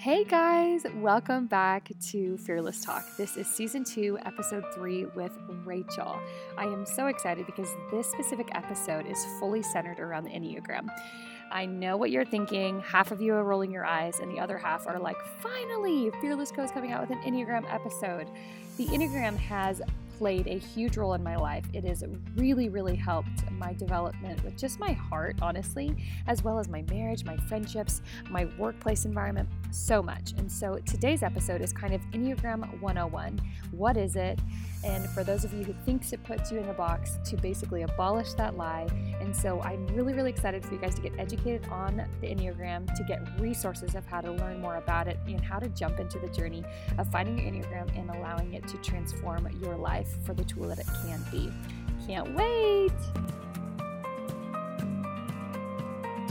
Hey guys, welcome back to Fearless Talk. This is season two, episode three with Rachel. I am so excited because this specific episode is fully centered around the Enneagram. I know what you're thinking. Half of you are rolling your eyes, and the other half are like, finally, Fearless Co is coming out with an Enneagram episode. The Enneagram has played a huge role in my life. It has really, really helped my development with just my heart, honestly, as well as my marriage, my friendships, my workplace environment, so much. And so today's episode is kind of Enneagram 101. What is it? And for those of you who thinks it puts you in a box, to basically abolish that lie. And so I'm really, really excited for you guys to get educated on the Enneagram, to get resources of how to learn more about it, and how to jump into the journey of finding your Enneagram and allowing it to transform your life for the tool that it can be. Can't wait!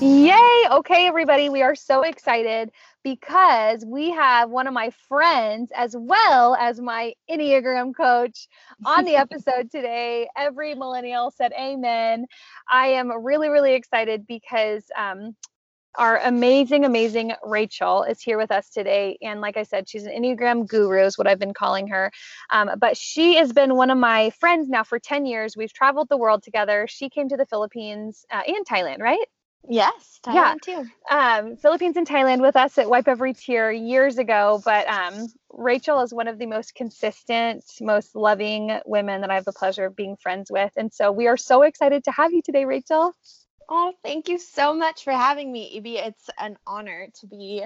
Yay! Okay, everybody, we are so excited because we have one of my friends as well as my Enneagram coach on the episode today. Every millennial said amen. I am really, really excited because um, our amazing, amazing Rachel is here with us today. And like I said, she's an Enneagram guru, is what I've been calling her. Um, but she has been one of my friends now for 10 years. We've traveled the world together. She came to the Philippines uh, and Thailand, right? Yes, Thailand yeah. too. Um, Philippines and Thailand with us at Wipe Every Tear years ago. But um, Rachel is one of the most consistent, most loving women that I have the pleasure of being friends with. And so we are so excited to have you today, Rachel. Oh, thank you so much for having me, Evie. It's an honor to be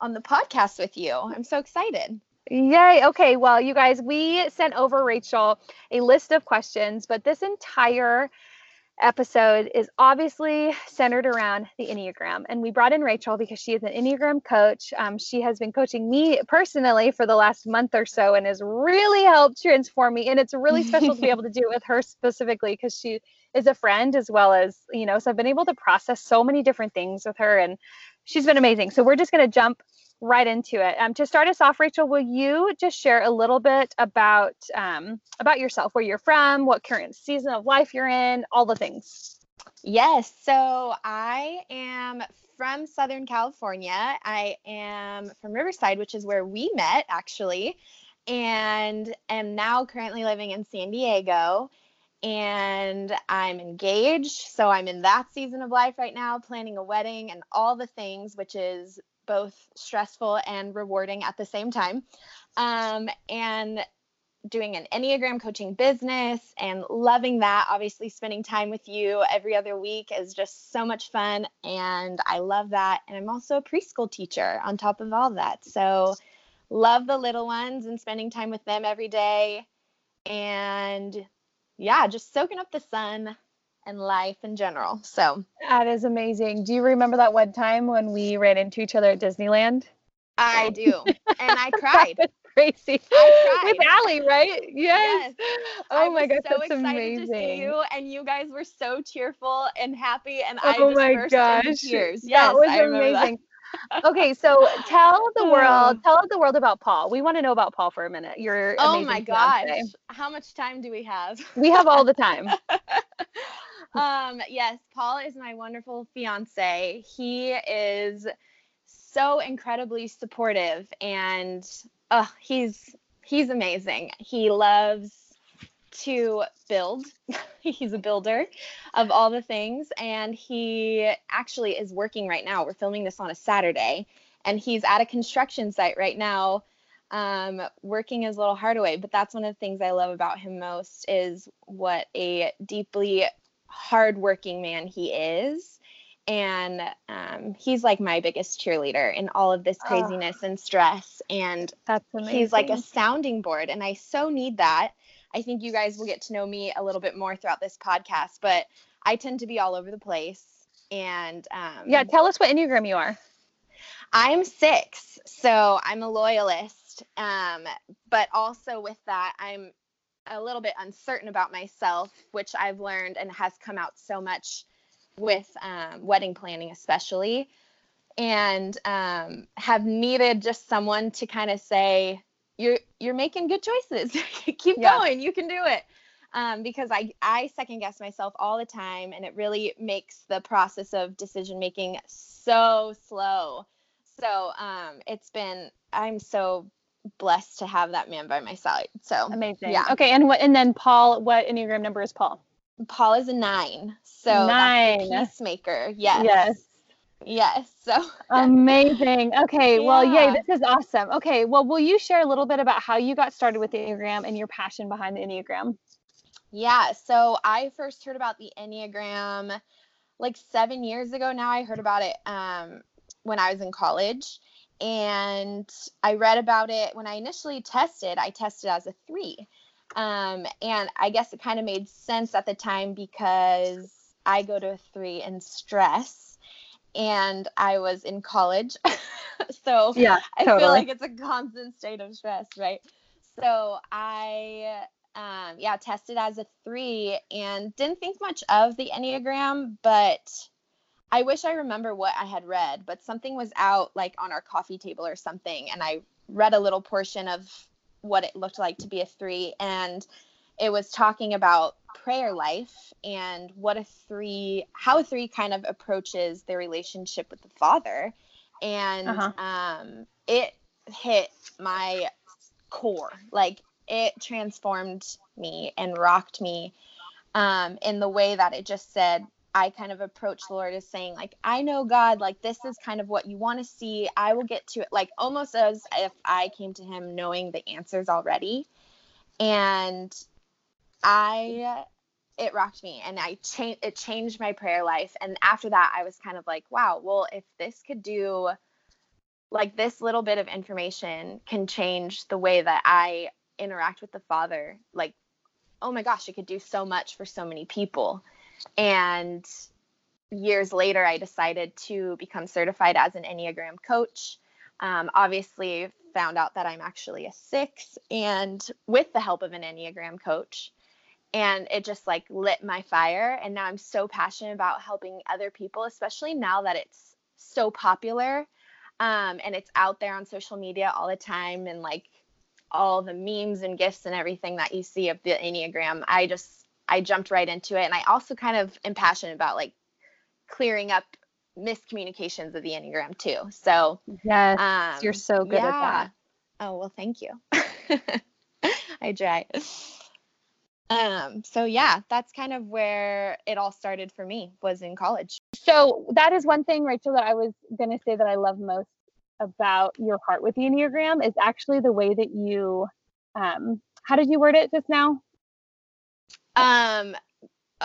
on the podcast with you. I'm so excited. Yay. Okay. Well, you guys, we sent over Rachel a list of questions, but this entire episode is obviously centered around the Enneagram. And we brought in Rachel because she is an Enneagram coach. Um, she has been coaching me personally for the last month or so and has really helped transform me. And it's really special to be able to do it with her specifically because she is a friend as well as, you know, so I've been able to process so many different things with her and she's been amazing. So we're just going to jump right into it. Um, to start us off, Rachel, will you just share a little bit about um, about yourself, where you're from, what current season of life you're in, all the things? Yes. So I am from Southern California. I am from Riverside, which is where we met actually, and am now currently living in San Diego. And I'm engaged. So I'm in that season of life right now, planning a wedding and all the things, which is both stressful and rewarding at the same time. Um, and doing an Enneagram coaching business and loving that. Obviously, spending time with you every other week is just so much fun. And I love that. And I'm also a preschool teacher on top of all that. So, love the little ones and spending time with them every day. And yeah, just soaking up the sun and life in general. So that is amazing. Do you remember that one time when we ran into each other at Disneyland? I do. And I cried. crazy. I cried. With Allie, right? Yes. yes. Oh I my gosh, so that's excited amazing. To see you and you guys were so cheerful and happy and I oh just my burst gosh. into tears. Yes, that was amazing. That. Okay, so tell the world, tell the world about Paul. We want to know about Paul for a minute. Your oh my gosh, how much time do we have? We have all the time um, yes, Paul is my wonderful fiance. He is so incredibly supportive and uh, he's he's amazing. He loves to build. he's a builder of all the things and he actually is working right now. We're filming this on a Saturday and he's at a construction site right now um, working his little heart away. But that's one of the things I love about him most is what a deeply hardworking man he is. And um, he's like my biggest cheerleader in all of this ah. craziness oh, and stress. And that's amazing. he's like a sounding board. And I so need that. I think you guys will get to know me a little bit more throughout this podcast, but I tend to be all over the place. And um, yeah, tell us what Enneagram you are. I'm six, so I'm a loyalist. Um, but also with that, I'm a little bit uncertain about myself, which I've learned and has come out so much with um, wedding planning, especially, and um, have needed just someone to kind of say, "You're you're making good choices. Keep yeah. going. You can do it." Um, because I I second guess myself all the time, and it really makes the process of decision making so slow. So um, it's been I'm so blessed to have that man by my side. So Amazing. Yeah. Okay, and what and then Paul, what Enneagram number is Paul? Paul is a nine. So Nine. peacemaker. Yes. Yes. Yes. So Amazing. Okay. Well, yay, this is awesome. Okay. Well, will you share a little bit about how you got started with the Enneagram and your passion behind the Enneagram? Yeah, so I first heard about the Enneagram like seven years ago now. I heard about it um, when I was in college. And I read about it when I initially tested. I tested as a three. Um, and I guess it kind of made sense at the time because I go to a three in stress and I was in college. so Yeah. I feel like it's a constant state of stress, right? So I, um, yeah, tested as a three and didn't think much of the Enneagram, but I wish I remember what I had read, but something was out like on our coffee table or something, and I read a little portion of what it looked like to be a three, and it was talking about prayer life and what a three, how a three kind of approaches their relationship with the Father, and Uh-huh. um, it hit my core, like it transformed me and rocked me um, in the way that it just said I kind of approach the Lord as saying, like, I know God, like, this is kind of what you want to see. I will get to it, like, almost as if I came to Him knowing the answers already. And I, it rocked me and I changed, it changed my prayer life. And after that, I was kind of like, wow, well, if this could do, like, this little bit of information can change the way that I interact with the Father, like, oh my gosh, it could do so much for so many people. And years later, I decided to become certified as an Enneagram coach. Um, obviously, found out that I'm actually a six, and with the help of an Enneagram coach. And it just like lit my fire. And now I'm so passionate about helping other people, especially now that it's so popular um, and it's out there on social media all the time. And like all the memes and GIFs and everything that you see of the Enneagram, I just I jumped right into it. And I also kind of am passionate about like clearing up miscommunications of the Enneagram too. So Yes. um, you're so good at that. Oh well, thank you. I try. Um, so yeah, that's kind of where it all started for me was in college. So that is one thing, Rachel, that I was going to say that I love most about your heart with the Enneagram is actually the way that you, um, how did you word it just now? Um,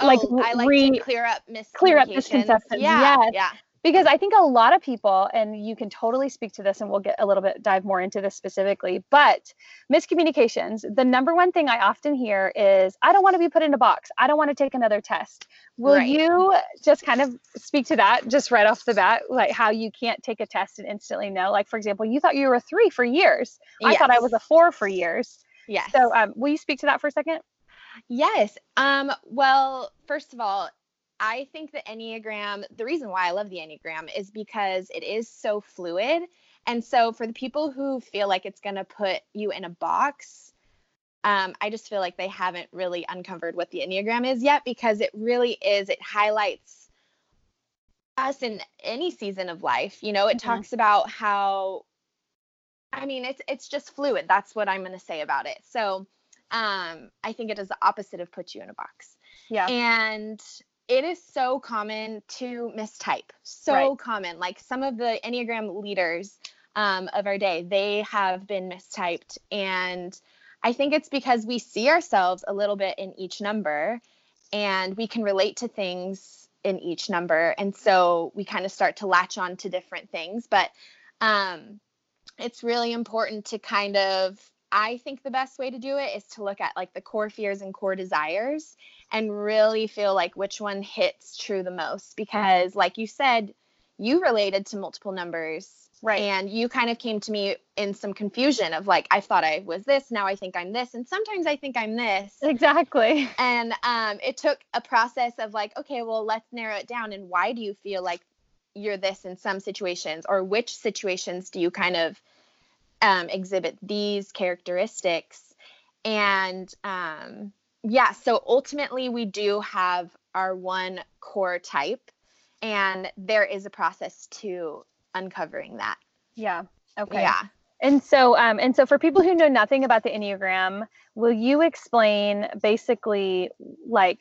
Like, oh, I like re- to clear up miscommunications. clear up misconceptions, Yeah, yes. yeah. Because I think a lot of people, and you can totally speak to this, and we'll get a little bit dive more into this specifically, but miscommunications, the number one thing I often hear is, I don't want to be put in a box. I don't want to take another test. Will Right. you just kind of speak to that just right off the bat, like how you can't take a test and instantly know? Like, for example, you thought you were a three for years. I thought I was a four for years. Yes. So, um, will you speak to that for a second? Yes. Um, well, first of all, I think the Enneagram, the reason why I love the Enneagram is because it is so fluid. And so for the people who feel like it's going to put you in a box, um, I just feel like they haven't really uncovered what the Enneagram is yet because it really is, it highlights us in any season of life. You know, it Mhm. talks about how, I mean, it's it's just fluid. That's what I'm going to say about it. So, um, I think it does the opposite of put you in a box. Yeah. And it is so common to mistype. So Right. common. Like some of the Enneagram leaders um, of our day, they have been mistyped. And I think it's because we see ourselves a little bit in each number and we can relate to things in each number. And so we kind of start to latch on to different things. But um, it's really important to kind of I think the best way to do it is to look at like the core fears and core desires and really feel like which one hits true the most because like you said you related to multiple numbers Right. and you kind of came to me in some confusion of like I thought I was this now I think I'm this and sometimes I think I'm this Exactly. and um, it took a process of like okay well let's narrow it down and why do you feel like you're this in some situations or which situations do you kind of um, exhibit these characteristics and um, yeah so ultimately we do have our one core type and there is a process to uncovering that Yeah. Okay. Yeah. And so, um, and so for people who know nothing about the Enneagram, will you explain basically like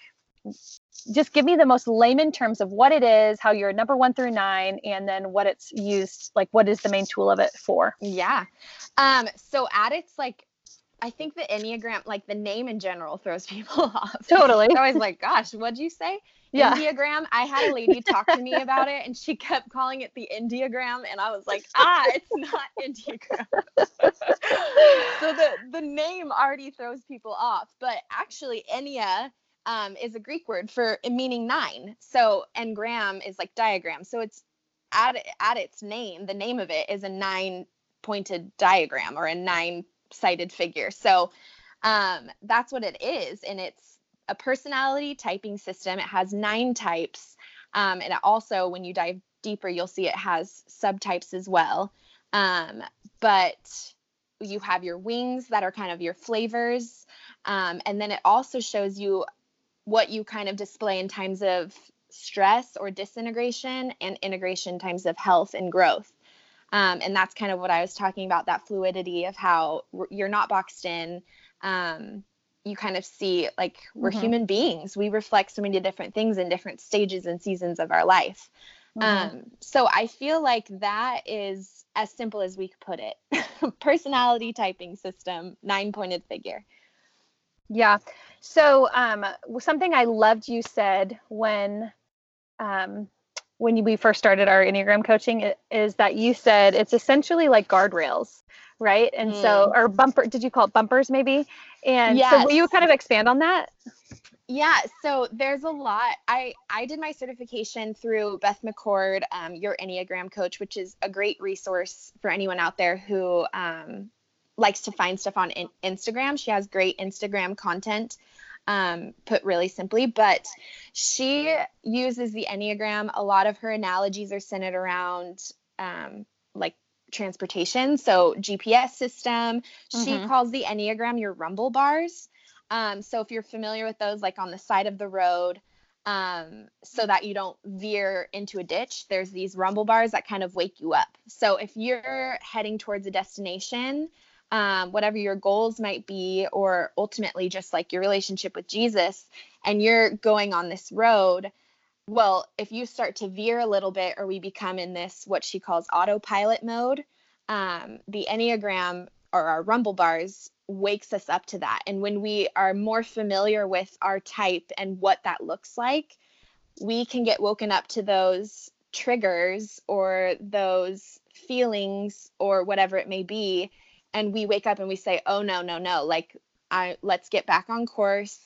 just give me the most layman terms of what it is, how you're number one through nine, and then what it's used, like what is the main tool of it for? Yeah. Um, so at its like I think the Enneagram, like the name in general, throws people off. Totally. Was like, gosh, what'd you say? Yeah. Enneagram. I had a lady talk to me about it and she kept calling it the Enneagram. And I was like, ah, it's not Enneagram. so the, the name already throws people off. But actually, Ennea um, is a Greek word for meaning nine. So, and gram is like diagram. So it's at, at its name, the name of it is a nine pointed diagram or a nine sided figure. So um, that's what it is. And it's a personality typing system. It has nine types. Um, and also, when you dive deeper, you'll see it has subtypes as well. Um, but you have your wings that are kind of your flavors. Um, and then it also shows you what you kind of display in times of stress or disintegration and integration times of health and growth. Um, and that's kind of what I was talking about that fluidity of how you're not boxed in. Um, you kind of see like we're mm-hmm. human beings. We reflect so many different things in different stages and seasons of our life. Mm-hmm. Um, so I feel like that is as simple as we could put it personality typing system, nine pointed figure. Yeah. So um, something I loved you said when um, when we first started our Enneagram coaching is that you said it's essentially like guardrails, right? And mm. so, or bumper, did you call it bumpers maybe? And yes. so will you kind of expand on that? Yeah, so there's a lot. I I did my certification through Beth McCord, um, your Enneagram coach, which is a great resource for anyone out there who um, likes to find stuff on in- Instagram. She has great Instagram content um, put really simply. But she uses the Enneagram. A lot of her analogies are centered around um, like transportation. So GPS system. Mm-hmm. She calls the Enneagram your rumble bars. Um, so if you're familiar with those, like on the side of the road, um, so that you don't veer into a ditch, there's these rumble bars that kind of wake you up. So if you're heading towards a destination, um, whatever your goals might be, or ultimately just like your relationship with Jesus, and you're going on this road, well, if you start to veer a little bit, or we become in this what she calls autopilot mode, um, the Enneagram or our rumble bars wakes us up to that. And when we are more familiar with our type and what that looks like, we can get woken up to those triggers or those feelings or whatever it may be and we wake up and we say oh no no no like i let's get back on course.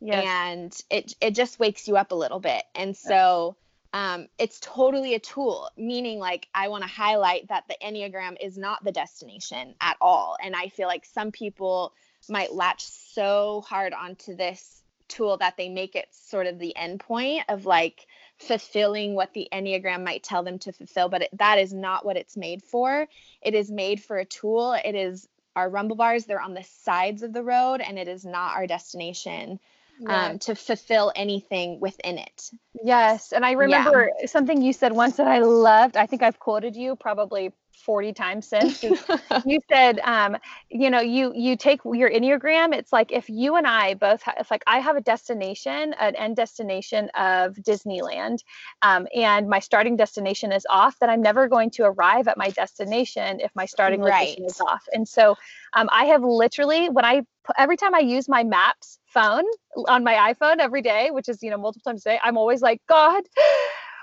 Yes. and it it just wakes you up a little bit. And so um, it's totally a tool meaning like i want to highlight that the enneagram is not the destination at all. And i feel like some people might latch so hard onto this tool that they make it sort of the end point of like fulfilling what the Enneagram might tell them to fulfill, but it, that is not what it's made for. It is made for a tool. It is our rumble bars, they're on the sides of the road, and it is not our destination. Um, to fulfill anything within it. Yes. And I remember yeah. something you said once that I loved. I think I've quoted you probably 40 times since you said um, you know you you take your enneagram it's like if you and i both ha- if like i have a destination an end destination of disneyland um, and my starting destination is off then i'm never going to arrive at my destination if my starting right. location is off and so um, i have literally when i every time i use my maps phone on my iphone every day which is you know multiple times a day i'm always like god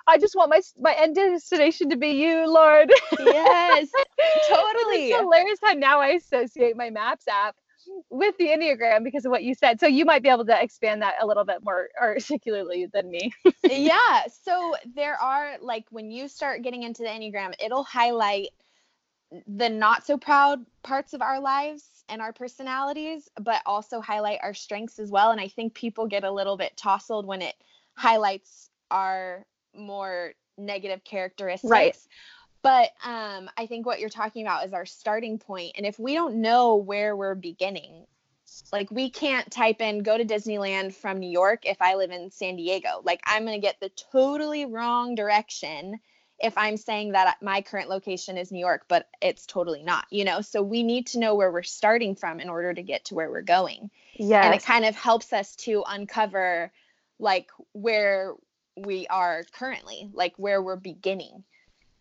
I just want my my end destination to be you, Lord. Yes, totally. it's hilarious how now I associate my Maps app with the Enneagram because of what you said. So you might be able to expand that a little bit more articulately than me. yeah. So there are like when you start getting into the Enneagram, it'll highlight the not so proud parts of our lives and our personalities, but also highlight our strengths as well. And I think people get a little bit tousled when it highlights our more negative characteristics. Right. But um, I think what you're talking about is our starting point. And if we don't know where we're beginning, like we can't type in go to Disneyland from New York if I live in San Diego. Like I'm going to get the totally wrong direction if I'm saying that my current location is New York, but it's totally not, you know? So we need to know where we're starting from in order to get to where we're going. Yeah. And it kind of helps us to uncover like where we are currently, like where we're beginning.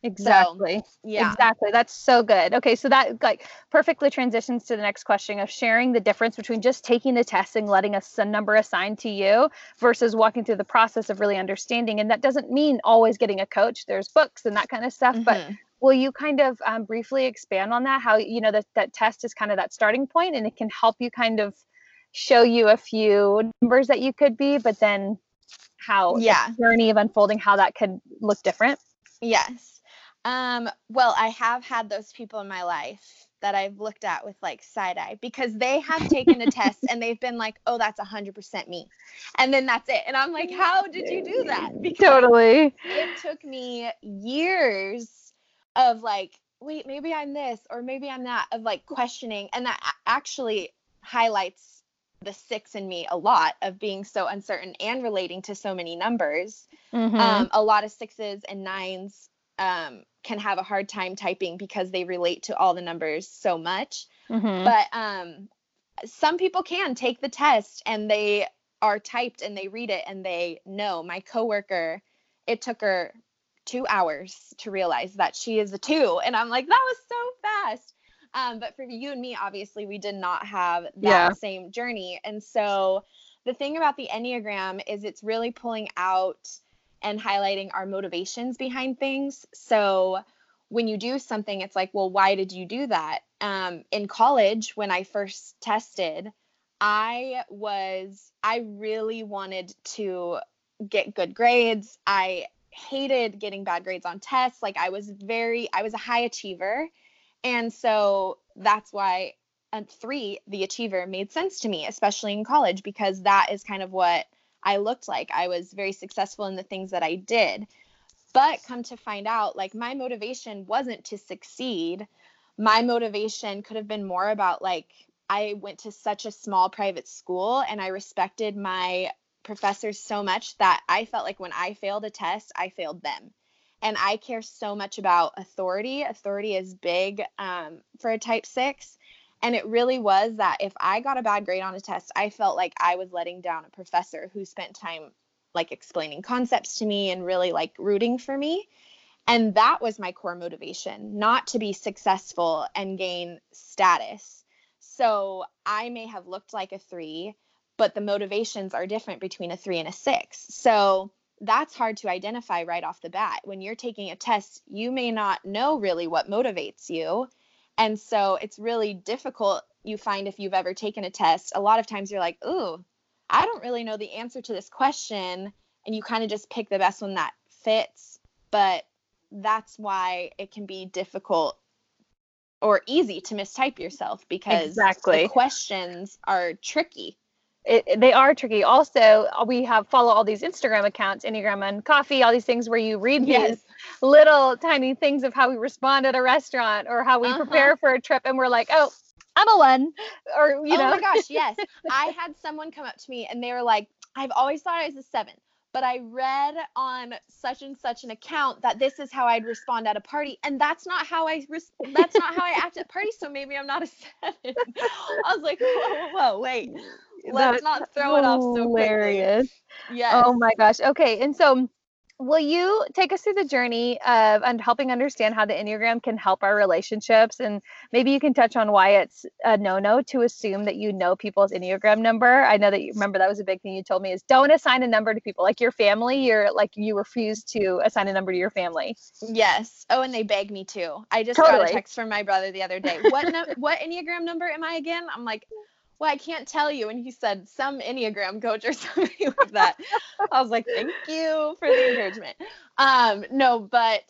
Exactly. So, yeah. Exactly. That's so good. Okay, so that like perfectly transitions to the next question of sharing the difference between just taking the test and letting us a number assigned to you versus walking through the process of really understanding. And that doesn't mean always getting a coach. There's books and that kind of stuff, mm-hmm. but will you kind of um, briefly expand on that how you know that that test is kind of that starting point and it can help you kind of show you a few numbers that you could be but then how yeah journey of unfolding how that could look different yes um, well, I have had those people in my life that I've looked at with like side eye because they have taken a test and they've been like, oh, that's 100% me. And then that's it. And I'm like, how did you do that? Because totally. It took me years of like, wait, maybe I'm this or maybe I'm that, of like questioning. And that actually highlights the six in me a lot of being so uncertain and relating to so many numbers. Mm-hmm. Um, a lot of sixes and nines um, can have a hard time typing because they relate to all the numbers so much. Mm-hmm. But um, some people can take the test and they are typed and they read it and they know. My coworker, it took her two hours to realize that she is a two. And I'm like, that was so fast. Um, but for you and me, obviously, we did not have that yeah. same journey. And so the thing about the Enneagram is it's really pulling out and highlighting our motivations behind things. So when you do something, it's like, well, why did you do that? Um, in college, when I first tested, I was, I really wanted to get good grades. I hated getting bad grades on tests. Like I was very, I was a high achiever. And so that's why and three, the achiever made sense to me, especially in college, because that is kind of what I looked like. I was very successful in the things that I did. But come to find out, like my motivation wasn't to succeed. My motivation could have been more about like, I went to such a small private school and I respected my professors so much that I felt like when I failed a test, I failed them. And I care so much about authority. Authority is big um, for a type six. And it really was that if I got a bad grade on a test, I felt like I was letting down a professor who spent time like explaining concepts to me and really like rooting for me. And that was my core motivation, not to be successful and gain status. So I may have looked like a three, but the motivations are different between a three and a six. So that's hard to identify right off the bat. When you're taking a test, you may not know really what motivates you. And so it's really difficult. You find if you've ever taken a test, a lot of times you're like, ooh, I don't really know the answer to this question. And you kind of just pick the best one that fits. But that's why it can be difficult or easy to mistype yourself because exactly. the questions are tricky it, they are tricky. Also, uh, we have follow all these Instagram accounts, Enneagram and Coffee, all these things where you read yes. these little tiny things of how we respond at a restaurant or how we uh-huh. prepare for a trip, and we're like, oh, I'm a one, or you oh know. Oh my gosh, yes. I had someone come up to me and they were like, I've always thought I was a seven, but I read on such and such an account that this is how I'd respond at a party, and that's not how I res- that's not how I act at parties. So maybe I'm not a seven. I was like, whoa, whoa, whoa wait let's not throw it off so hilarious. Yes. Oh my gosh. Okay. And so will you take us through the journey of and helping understand how the enneagram can help our relationships and maybe you can touch on why it's a no-no to assume that you know people's enneagram number i know that you remember that was a big thing you told me is don't assign a number to people like your family you're like you refuse to assign a number to your family yes oh and they beg me to i just totally. got a text from my brother the other day what no- what enneagram number am i again i'm like well, I can't tell you. And he said, some Enneagram coach or something like that. I was like, thank you for the encouragement. Um, no, but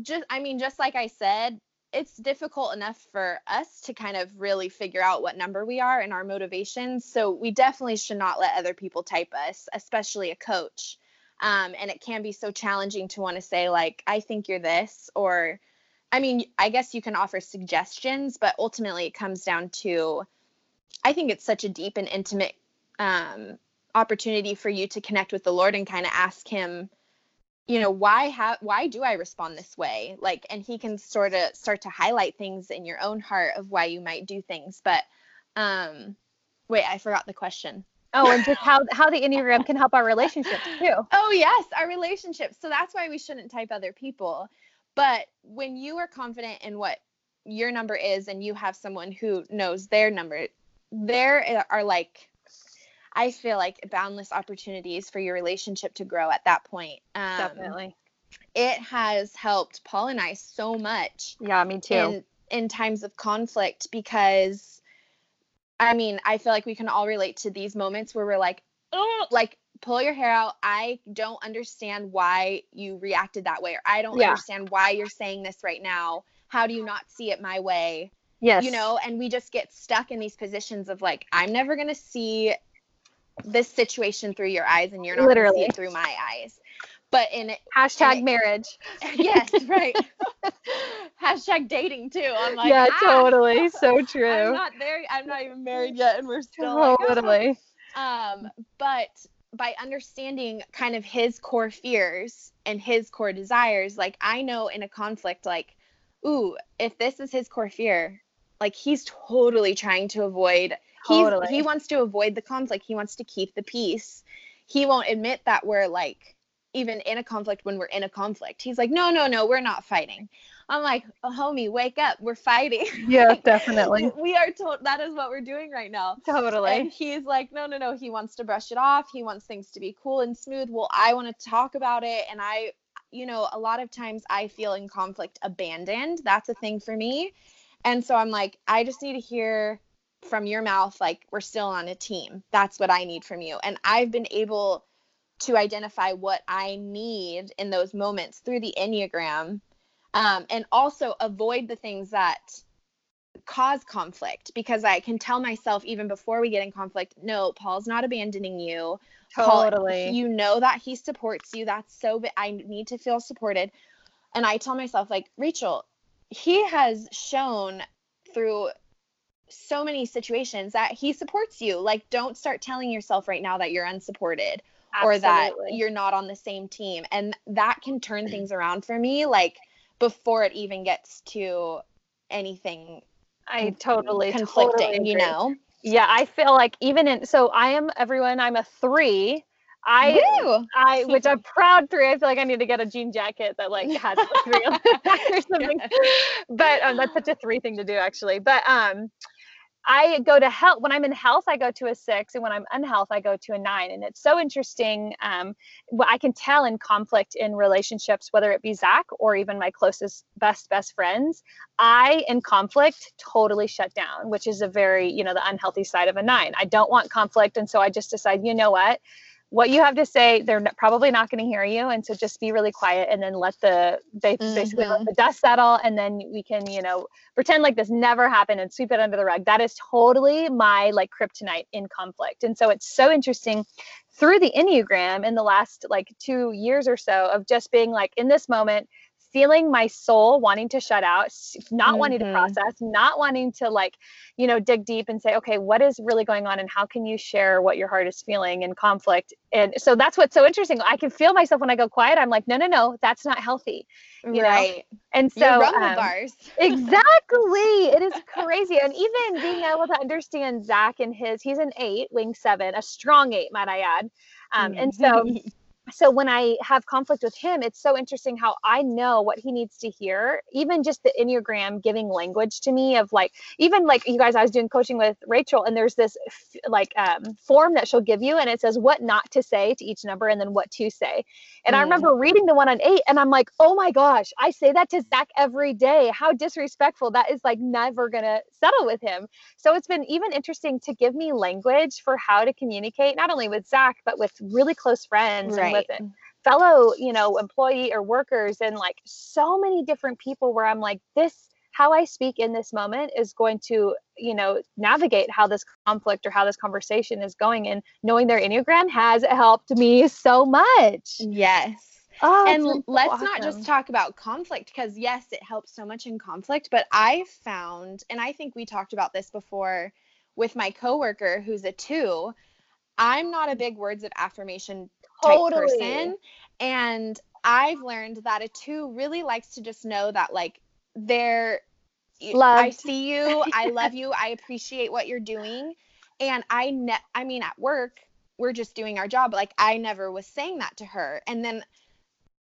just, I mean, just like I said, it's difficult enough for us to kind of really figure out what number we are and our motivations. So we definitely should not let other people type us, especially a coach. Um, and it can be so challenging to want to say, like, I think you're this, or, I mean, I guess you can offer suggestions, but ultimately it comes down to, I think it's such a deep and intimate um, opportunity for you to connect with the Lord and kind of ask Him, you know why have why do i respond this way? Like and he can sort of start to highlight things in your own heart of why you might do things but um wait i forgot the question. Oh and just how how the enneagram can help our relationships too. Oh yes our relationships. So that's why we shouldn't type other people. But when you are confident in what your number is and you have someone who knows their number there are like I feel like boundless opportunities for your relationship to grow at that point. Um, Definitely. It has helped Paul and I so much. Yeah, me too. In, in times of conflict because I mean, I feel like we can all relate to these moments where we're like, oh, like pull your hair out. I don't understand why you reacted that way, or I don't yeah. understand why you're saying this right now. How do you not see it my way? Yes. You know, and we just get stuck in these positions of like, I'm never going to see this situation through your eyes and you're not going to see it through my eyes. But in hashtag in marriage. Yes, right. hashtag dating too. I'm like, yeah, ah, totally. So true. I'm not there. I'm not even married yet, and we're still totally. Like, oh. Um, but by understanding kind of his core fears and his core desires, like I know in a conflict, like, ooh, if this is his core fear, like he's totally trying to avoid totally. he wants to avoid the conflict. He wants to keep the peace. He won't admit that we're like even in a conflict when we're in a conflict. He's like no no no we're not fighting. I'm like oh, homie wake up. We're fighting. Yeah definitely. we are told that is what we're doing right now. Totally. And he's like no no no he wants to brush it off. He wants things to be cool and smooth. Well i want to talk about it. And i you know a lot of times i feel in conflict abandoned. That's a thing for me and so I'm like, I just need to hear from your mouth, like, we're still on a team. That's what I need from you. And I've been able to identify what I need in those moments through the Enneagram um, and also avoid the things that cause conflict because I can tell myself even before we get in conflict, no, Paul's not abandoning you. Totally. Paul, you know that he supports you. That's so, I need to feel supported. And I tell myself, like, Rachel, he has shown through so many situations that he supports you. Like, don't start telling yourself right now that you're unsupported Absolutely. or that you're not on the same team. And that can turn things around for me, like, before it even gets to anything. I totally conflicting, totally you know? Yeah, I feel like even in, so I am everyone, I'm a three I, Woo! I, which I'm proud three. I feel like I need to get a jean jacket that like has three on the back or something. But um, that's such a three thing to do actually. But um, I go to health when I'm in health, I go to a six, and when I'm unhealth, I go to a nine. And it's so interesting. Um, what I can tell in conflict in relationships, whether it be Zach or even my closest best best friends, I in conflict totally shut down, which is a very you know the unhealthy side of a nine. I don't want conflict, and so I just decide, you know what, what you have to say they're probably not going to hear you and so just be really quiet and then let the they mm-hmm. basically let mm-hmm. the dust settle and then we can you know pretend like this never happened and sweep it under the rug that is totally my like kryptonite in conflict and so it's so interesting through the enneagram in the last like two years or so of just being like in this moment feeling my soul wanting to shut out, not mm-hmm. wanting to mm-hmm. process, not wanting to like, you know, dig deep and say, okay, what is really going on and how can you share what your heart is feeling in conflict? And so that's what's so interesting. I can feel myself when I go quiet. I'm like, no, no, no, that's not healthy. You right. Know? And so um, bars. exactly. It is crazy. And even being able to understand Zach and his, he's an eight, wing seven, a strong eight, might I add. Um, and so so when I have conflict with him, it's so interesting how I know what he needs to hear. Even just the Enneagram giving language to me of like, even like you guys, I was doing coaching with Rachel, and there's this like um, form that she'll give you, and it says what not to say to each number and then what to say. And mm. I remember reading the one on eight, and I'm like, oh my gosh, I say that to Zach every day. How disrespectful. That is like never gonna settle with him. So it's been even interesting to give me language for how to communicate, not only with Zach, but with really close friends right. and with fellow you know employee or workers and like so many different people where i'm like this how i speak in this moment is going to you know navigate how this conflict or how this conversation is going and knowing their enneagram has helped me so much. Yes. Oh, and let's awesome. not just talk about conflict because yes, it helps so much in conflict, but I found and I think we talked about this before with my coworker who's a 2, I'm not a big words of affirmation type totally. person. And I've learned that a two really likes to just know that like they're I see you, I love you, I appreciate what you're doing. And I ne- I mean at work, we're just doing our job. Like I never was saying that to her. And then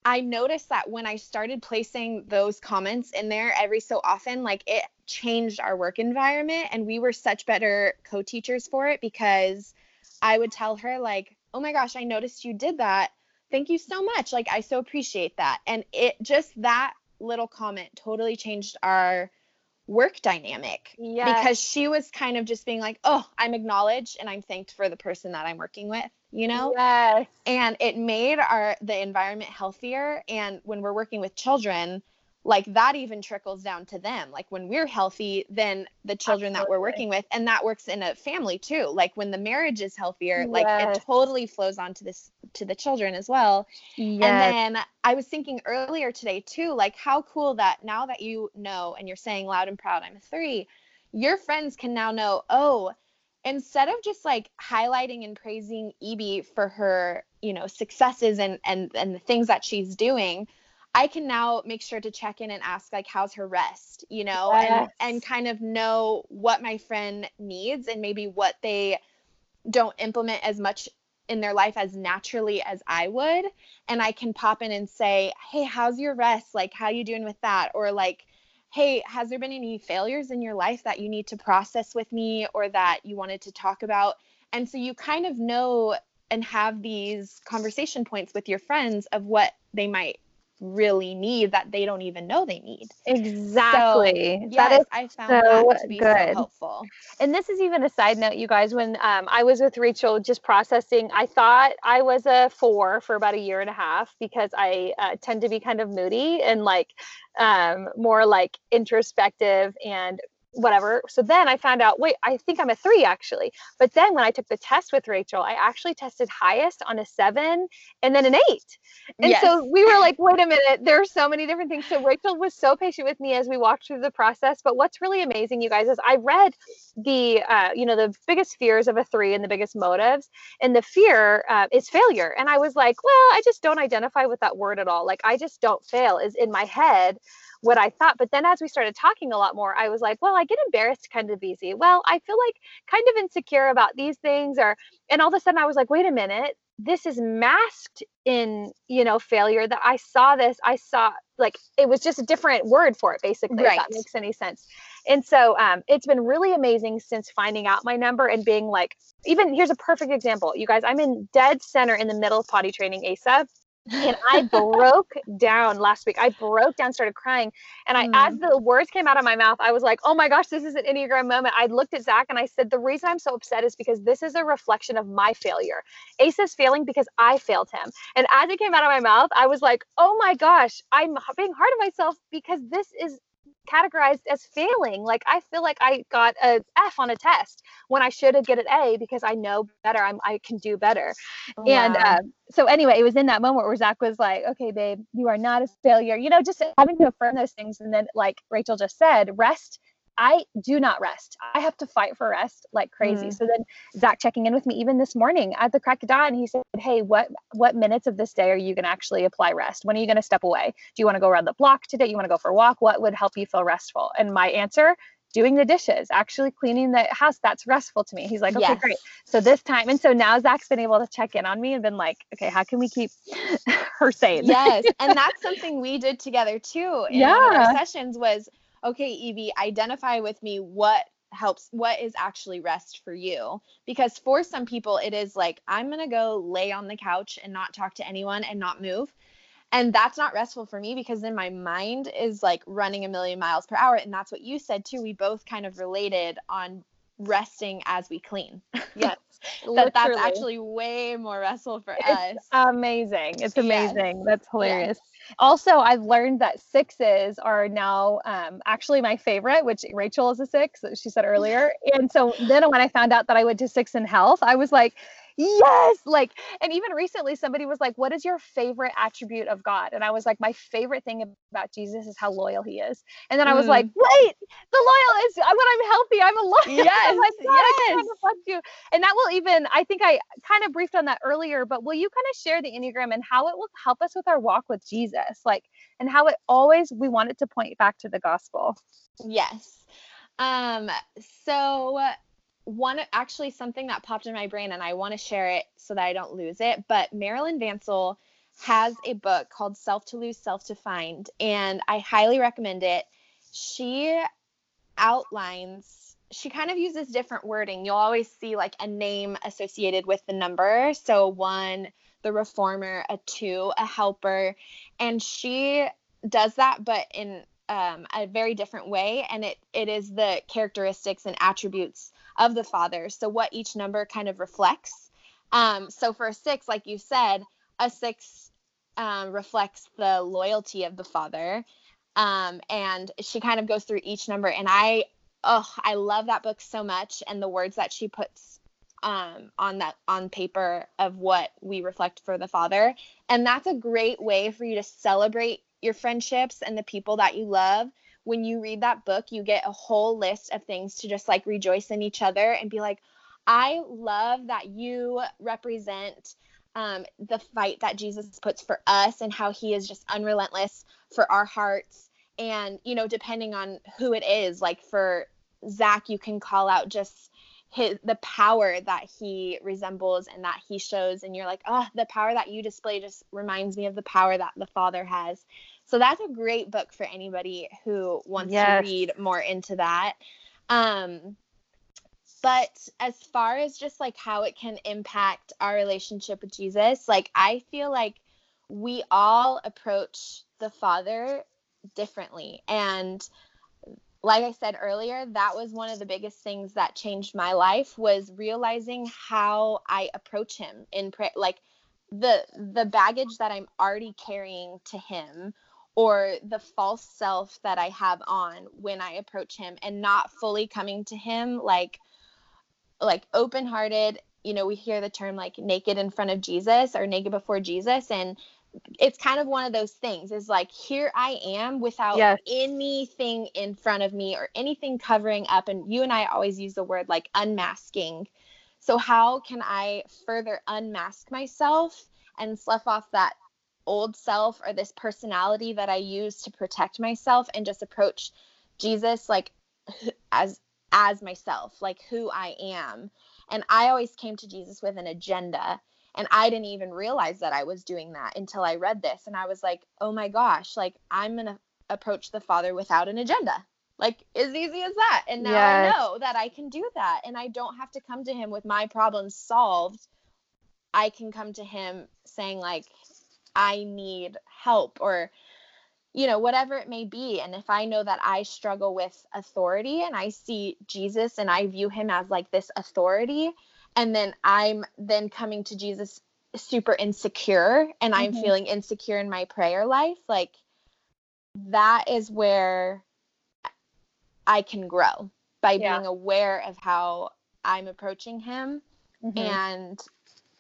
I noticed that when I started placing those comments in there every so often, like it changed our work environment and we were such better co-teachers for it because I would tell her like, "Oh my gosh, I noticed you did that. Thank you so much. Like I so appreciate that." And it just that little comment totally changed our work dynamic Yeah. because she was kind of just being like, "Oh, I'm acknowledged and I'm thanked for the person that I'm working with," you know? Yes. and it made our the environment healthier and when we're working with children like that even trickles down to them. Like when we're healthy then the children that we're working with and that works in a family too. Like when the marriage is healthier like it totally flows on to this to the children as well. Yes. and then I was thinking earlier today too, like how cool that now that you know and you're saying loud and proud, I'm a three, your friends can now know, oh, instead of just like highlighting and praising Evie for her, you know, successes and and and the things that she's doing, I can now make sure to check in and ask like how's her rest, you know, Yes. and and kind of know what my friend needs and maybe what they don't implement as much in their life as naturally as I would and I can pop in and say, "Hey, how's your rest? Like how you doing with that?" or like, "Hey, has there been any failures in your life that you need to process with me or that you wanted to talk about?" And so you kind of know and have these conversation points with your friends of what they might really need that they don't even know they need. exactly. Yes, that is I found so that to be so helpful. and this is even a side note, you guys. When um, I was with Rachel, just processing, I thought I was a four for about a year and a half because I uh, tend to be kind of moody and like um, more like introspective and whatever. So then I found out, wait, I think I'm a three actually. But then when I took the test with Rachel, I actually tested highest on a seven and then an eight. And so we were like, wait a minute, there are so many different things. So Rachel was so patient with me as we walked through the process. But what's really amazing, you guys, is I read the, uh, you know, the biggest fears of a three and the biggest motives. And the fear uh, is failure. And I was like, well, I just don't identify with that word at all. Like, I just don't fail is in my head what I thought. But then as we started talking a lot more, I was like, well, I get embarrassed kind of easy. Well, I feel like kind of insecure about these things or and all of a sudden I was like, wait a minute, this is masked in, you know, failure that I saw this. I saw like it was just a different word for it basically, if Right. that makes any sense. And so um it's been really amazing since finding out my number and being like, even here's a perfect example. You guys, I'm in dead center in the middle of potty training ASA and I broke down last week. I broke down, started crying. And I, as mm. the words came out of my mouth, I was like, oh my gosh, this is an Enneagram moment. I looked at Zach and I said, the reason I'm so upset is because this is a reflection of my failure. Ace is failing because I failed him. And as it came out of my mouth, I was like, oh my gosh, I'm being hard on myself because this is categorized as failing. Like I feel like I got a F on a test when I should have get an A because I know better. I'm I can do better. And um, so anyway, it was in that moment where Zach was like, "Okay, babe, you are not a failure." You know, just having to affirm those things, and then like Rachel just said, rest. I do not rest. I have to fight for rest like crazy. Mm. So then Zach checking in with me even this morning at the crack of dawn, he said, "Hey, what what minutes of this day are you going to actually apply rest? When are you going to step away? Do you want to go around the block today? You want to go for a walk? What would help you feel restful?" And my answer, doing the dishes, actually cleaning the house, that's restful to me. He's like, "Okay, Yes. great." So this time, and so now Zach's been able to check in on me and been like, "Okay, how can we keep her sane?" yes and that's something we did together too in Yeah. our sessions was okay evie identify with me what helps what is actually rest for you. Because for some people it is like i'm going to go lay on the couch and not talk to anyone and not move. And that's not restful for me because then my mind is like running a million miles per hour. And that's what you said too. We both kind of related on resting as we clean. Yes, that that's actually way more restful for us It's amazing. It's Yes. amazing. That's hilarious. Also, I've learned that sixes are now um, actually my favorite, which Rachel is a six, she said earlier. And so then when I found out that I went to six in health, I was like, yes like and even recently somebody was like what is your favorite attribute of god? And i was like my favorite thing about jesus is how loyal he is. And then i was like mm. wait the loyal is when i'm healthy i'm a loyal. Yes, I'm like, yes. You. And that will even i think i kind of briefed on that earlier but will you kind of share the enneagram and how it will help us with our walk with jesus like and how it always we want it to point back to the gospel? Yes. Um so one actually something that popped in my brain and I want to share it so that I don't lose it. But Marilyn Vancil has a book called Self to Lose, Self to Find, and I highly recommend it. She outlines, she kind of uses different wording. You'll always see like a name associated with the number. So one, the reformer, a two, a helper. And she does that, but in um, a very different way. And it, it is the characteristics and attributes of the Father. So, what each number kind of reflects. Um, so, for a six, like you said, a six um, reflects the loyalty of the Father. Um, and she kind of goes through each number. And I, oh, I love that book so much. And the words that she puts um, on that on paper of what we reflect for the Father. And that's a great way for you to celebrate your friendships and the people that you love when you read that book, you get a whole list of things to just like rejoice in each other and be like, I love that you represent um, the fight that Jesus puts for us and how he is just unrelentless for our hearts. And, you know, depending on who it is, like for Zach, you can call out just his the power that he resembles and that he shows and you're like oh the power that you display just reminds me of the power that the father has so that's a great book for anybody who wants yes. to read more into that. Um, but as far as just like how it can impact our relationship with Jesus, like I feel like we all approach the Father differently. And like I said earlier, that was one of the biggest things that changed my life was realizing how I approach him in prayer like the the baggage that I'm already carrying to him or the false self that I have on when I approach him and not fully coming to him like like open-hearted you know we hear the term like naked in front of Jesus or naked before Jesus and it's kind of one of those things is like here I am without yes. anything in front of me or anything covering up and you and I always use the word like unmasking so how can I further unmask myself and slough off that old self or this personality that I use to protect myself and just approach Jesus like as as myself, like who I am. And I always came to Jesus with an agenda. And I didn't even realize that I was doing that until I read this. And I was like, oh my gosh, like I'm going to approach the Father without an agenda. Like, as easy as that. And now yes. I know that I can do that. And I don't have to come to Him with my problems solved. I can come to Him saying, like, I need help or you know whatever it may be and if i know that i struggle with authority and i see jesus and i view him as like this authority and then i'm then coming to jesus super insecure and i'm mm-hmm. feeling insecure in my prayer life like that is where i can grow by yeah. being aware of how i'm approaching him mm-hmm. and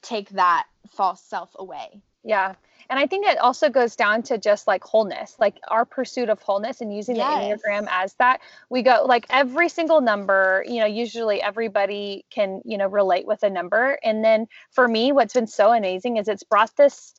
take that false self away yeah and I think it also goes down to just like wholeness, like our pursuit of wholeness and using yes. the Enneagram as that. We go like every single number, you know, usually everybody can, you know, relate with a number. And then for me, what's been so amazing is it's brought this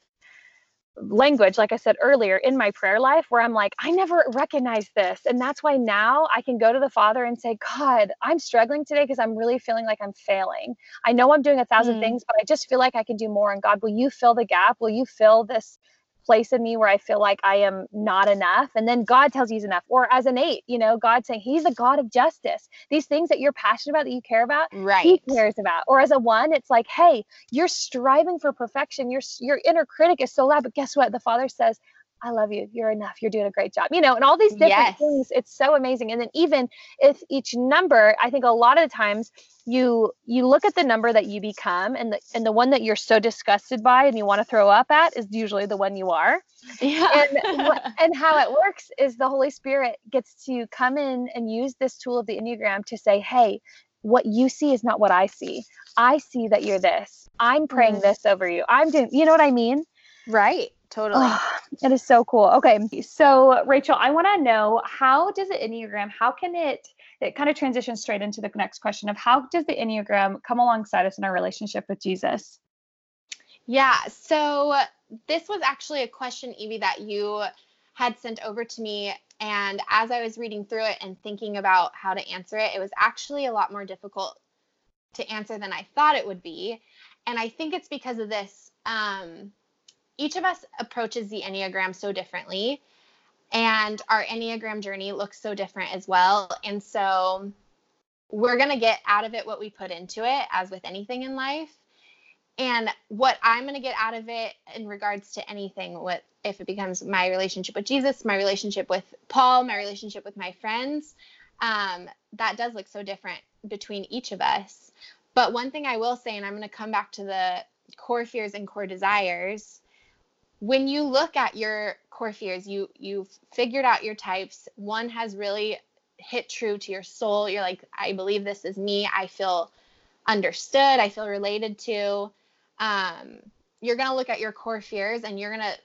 language, like I said earlier, in my prayer life where I'm like, I never recognized this. And that's why now I can go to the Father and say, God, I'm struggling today because I'm really feeling like I'm failing. I know I'm doing a thousand mm. things, but I just feel like I can do more. And God, will you fill the gap? Will you fill this place in me where I feel like I am not enough. And then God tells you he's enough. Or as an eight, you know, God saying he's the God of justice. These things that you're passionate about, that you care about, right. he cares about. Or as a one, it's like, hey, you're striving for perfection. Your your inner critic is so loud. But guess what? The father says, I love you. You're enough. You're doing a great job. You know, and all these different yes. things. It's so amazing. And then even if each number, I think a lot of the times you you look at the number that you become and the and the one that you're so disgusted by and you want to throw up at is usually the one you are. Yeah. And and how it works is the Holy Spirit gets to come in and use this tool of the Enneagram to say, "Hey, what you see is not what I see. I see that you're this. I'm praying Mhm. this over you. I'm doing, you know what I mean? Right. Totally. Oh, it is so cool. Okay. So, Rachel, I want to know how does the Enneagram, how can it, it kind of transitions straight into the next question of how does the Enneagram come alongside us in our relationship with Jesus? Yeah. So this was actually a question, Evie, that you had sent over to me. And as I was reading through it and thinking about how to answer it, it was actually a lot more difficult to answer than I thought it would be. And I think it's because of this. Um, each of us approaches the Enneagram so differently, and our Enneagram journey looks so different as well. And so we're going to get out of it what we put into it, as with anything in life. And what I'm going to get out of it in regards to anything, what if it becomes my relationship with Jesus, my relationship with Paul, my relationship with my friends, um, that does look so different between each of us. But one thing I will say, and I'm going to come back to the core fears and core desires. When you look at your core fears, you you've figured out your types. One has really hit true to your soul. You're like, I believe this is me. I feel understood. I feel related to. Um, you're gonna look at your core fears, and you're gonna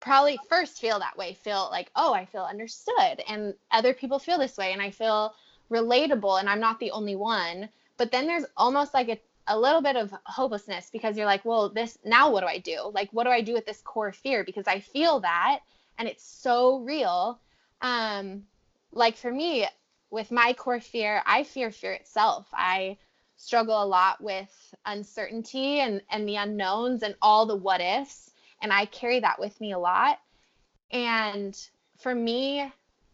probably first feel that way. Feel like, oh, I feel understood, and other people feel this way, and I feel relatable, and I'm not the only one but then there's almost like a, a little bit of hopelessness because you're like well this now what do i do? Like what do i do with this core fear? Because i feel that and it's so real. Um like for me with my core fear i fear fear itself. I struggle a lot with uncertainty and and the unknowns and all the what ifs and i carry that with me a lot. And for me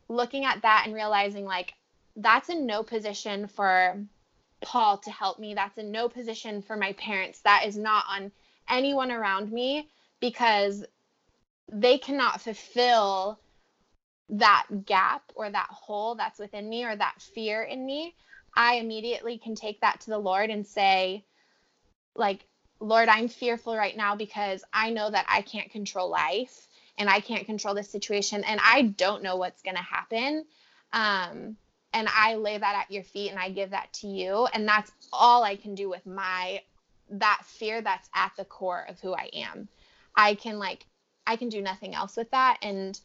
looking at that and realizing like that's in no position for Paul to help me. That's in no position for my parents. That is not on anyone around me because they cannot fulfill that gap or that hole that's within me or that fear in me. I immediately can take that to the Lord and say, like, Lord, I'm fearful right now because I know that I can't control life and I can't control this situation and I don't know what's going to happen. Um, and I lay that at your feet and I give that to you. And that's all I can do with my that fear that's at the core of who I am. I can like I can do nothing else with that and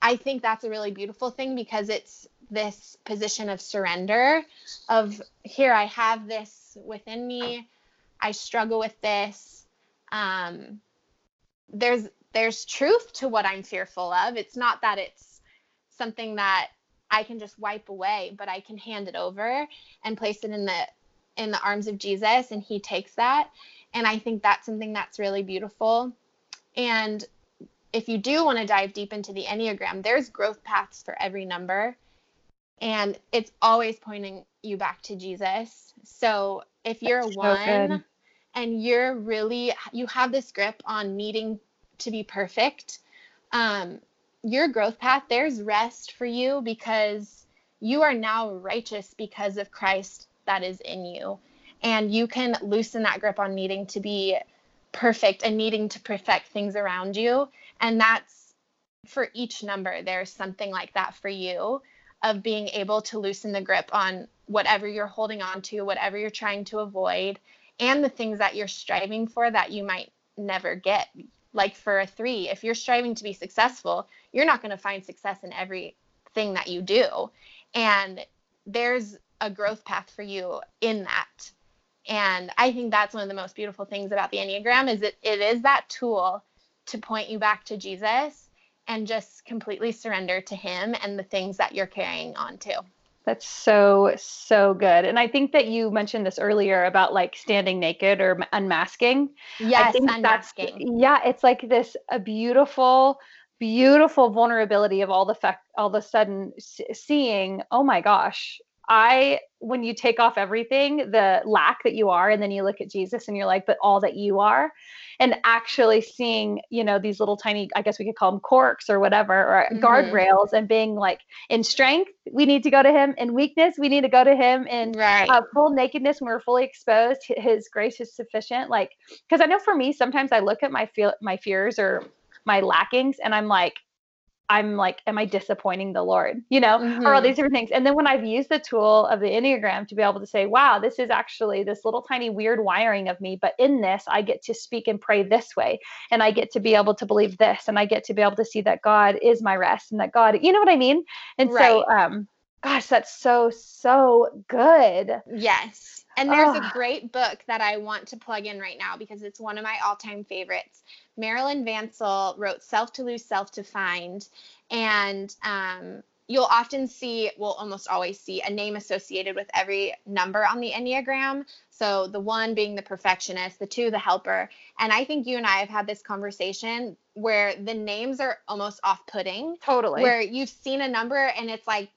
I think that's a really beautiful thing because it's this position of surrender of here I have this within me. I struggle with this. Um there's there's truth to what I'm fearful of. It's not that it's something that I can just wipe away, but I can hand it over and place it in the in the arms of Jesus and he takes that. And I think that's something that's really beautiful. And if you do want to dive deep into the Enneagram, there's growth paths for every number. And it's always pointing you back to Jesus. So if you're That's a one and you're really you have this grip on needing to be perfect, um, your growth path, there's rest for you because you are now righteous because of Christ that is in you. And you can loosen that grip on needing to be perfect and needing to perfect things around you. And that's for each number, there's something like that for you of being able to loosen the grip on whatever you're holding on to, whatever you're trying to avoid, and the things that you're striving for that you might never get. Like for a three, if you're striving to be successful, you're not going to find success in everything that you do. And there's a growth path for you in that. And I think that's one of the most beautiful things about the Enneagram is that it is that tool to point you back to Jesus and just completely surrender to him and the things that you're carrying on to. That's so, so good. And I think that you mentioned this earlier about like standing naked or unmasking. Yes, unmasking. yeah, it's like this a beautiful, beautiful vulnerability of all the fact, all of a sudden s- seeing, oh my gosh, I, when you take off everything, the lack that you are, and then you look at Jesus and you're like, but all that you are, and actually seeing, you know, these little tiny, I guess we could call them corks or whatever, or Mhm. guardrails, and being like, in strength, we need to go to Him. In weakness, we need to go to Him. In Right. uh, full nakedness, when we're fully exposed, His grace is sufficient. Like, because I know for me, sometimes I look at my feel, my fears or my lackings, and I'm like, I'm like, am I disappointing the Lord? You know, mm-hmm. or all mm-hmm. these different things. And then when I've used the tool of the Enneagram to be able to say, wow, this is actually this little tiny weird wiring of me, but in this, I get to speak and pray this way. And I get to be able to believe this. And I get to be able to see that God is my rest and that God, you know what I mean? And right. so, um, gosh, that's so, so good. Yes. And there's oh. a great book that I want to plug in right now because it's one of my all time favorites. Marilyn Vancil wrote Self to Lose, Self to Find. And um, you'll often see, well, almost always see a name associated with every number on the Enneagram. So the one being the perfectionist, the two, the helper. And I think you and I have had this conversation where the names are almost off putting. Totally. Where you've seen a number and it's like,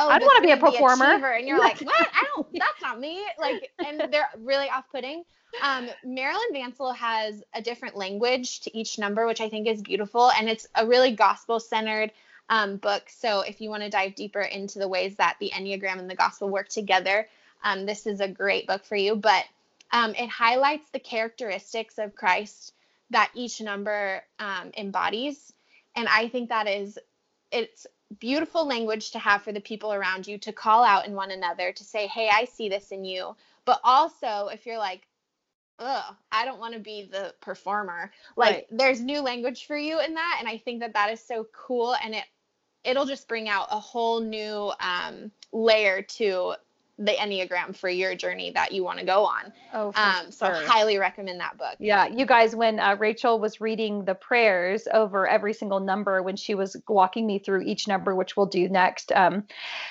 oh, I want to be a performer. and you're like, what? I don't, that's not me. Like, and they're really off putting. Um, Marilyn Vancil has a different language to each number, which I think is beautiful. And it's a really gospel centered um, book. So if you want to dive deeper into the ways that the Enneagram and the gospel work together, um, this is a great book for you. But um, it highlights the characteristics of Christ that each number um, embodies. And I think that is, it's beautiful language to have for the people around you to call out in one another to say, hey, I see this in you. But also, if you're like, ugh, I don't want to be the performer, like right. there's new language for you in that. And I think that that is so cool. And it, it'll just bring out a whole new um, layer to the Enneagram for your journey that you want to go on. Oh, um, so I highly recommend that book. Yeah, you guys, when uh, Rachel was reading the prayers over every single number, when she was walking me through each number, which we'll do next, um,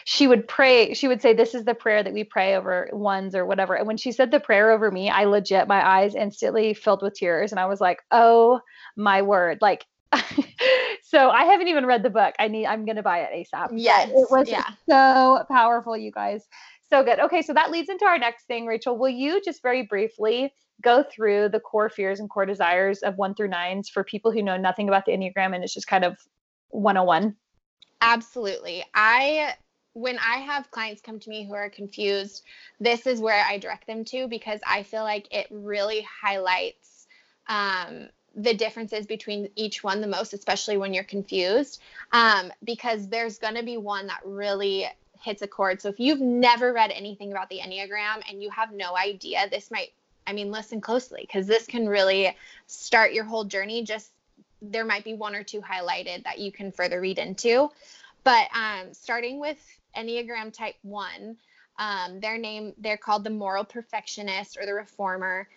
she would pray. She would say, "This is the prayer that we pray over ones or whatever." And when she said the prayer over me, I legit my eyes instantly filled with tears, and I was like, "Oh my word!" Like so I haven't even read the book. I need I'm gonna buy it ASAP. Yes. It was yeah. so powerful, you guys. So good. Okay, so that leads into our next thing, Rachel. Will you just very briefly go through the core fears and core desires of one through nines for people who know nothing about the Enneagram and it's just kind of 101? Absolutely. I when I have clients come to me who are confused, this is where I direct them to because I feel like it really highlights um, the differences between each one the most, especially when you're confused, um, because there's going to be one that really hits a chord. So if you've never read anything about the Enneagram and you have no idea, this might, I mean, listen closely because this can really start your whole journey. Just there might be one or two highlighted that you can further read into. But um, starting with Enneagram type one, um, their name, they're called the moral perfectionist or the reformer.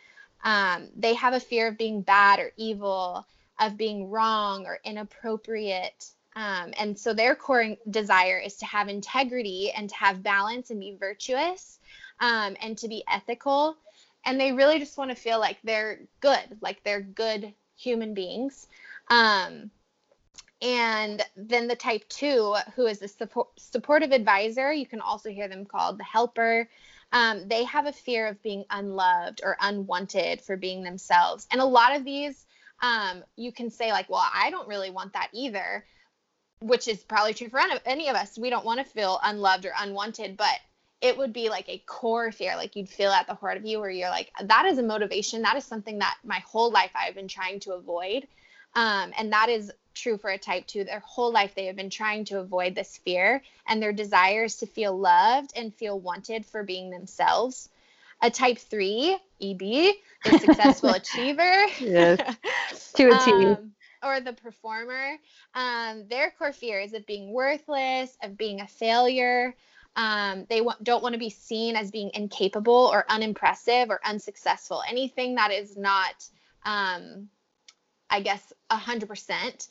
Um, they have a fear of being bad or evil, of being wrong or inappropriate, um, and so their core desire is to have integrity and to have balance and be virtuous um, and to be ethical. And they really just want to feel like they're good, like they're good human beings. Um, and then the type two, who is the support, supportive advisor, you can also hear them called the helper. Um, they have a fear of being unloved or unwanted for being themselves. And a lot of these, um, you can say, like, well, I don't really want that either which is probably true for any of us. We don't want to feel unloved or unwanted, but it would be like a core fear, like you'd feel at the heart of you, where you're like, that is a motivation. That is something that my whole life I've been trying to avoid. Um, and that is true for a type two. Their whole life they have been trying to avoid this fear and their desires to feel loved and feel wanted for being themselves. A type three, EB, the successful achiever. Yes. To a T. Um, or the performer, um, their core fears of being worthless, of being a failure. Um, they w- don't want to be seen as being incapable or unimpressive or unsuccessful. Anything that is not, um, I guess, a hundred percent.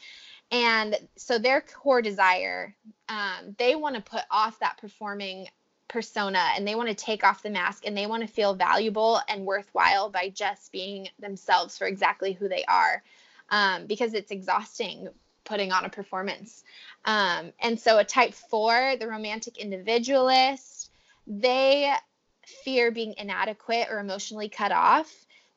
And so their core desire, um, they want to put off that performing persona and they want to take off the mask and they want to feel valuable and worthwhile by just being themselves for exactly who they are um, because it's exhausting putting on a performance. Um, and so a type four, the romantic individualist, they fear being inadequate or emotionally cut off.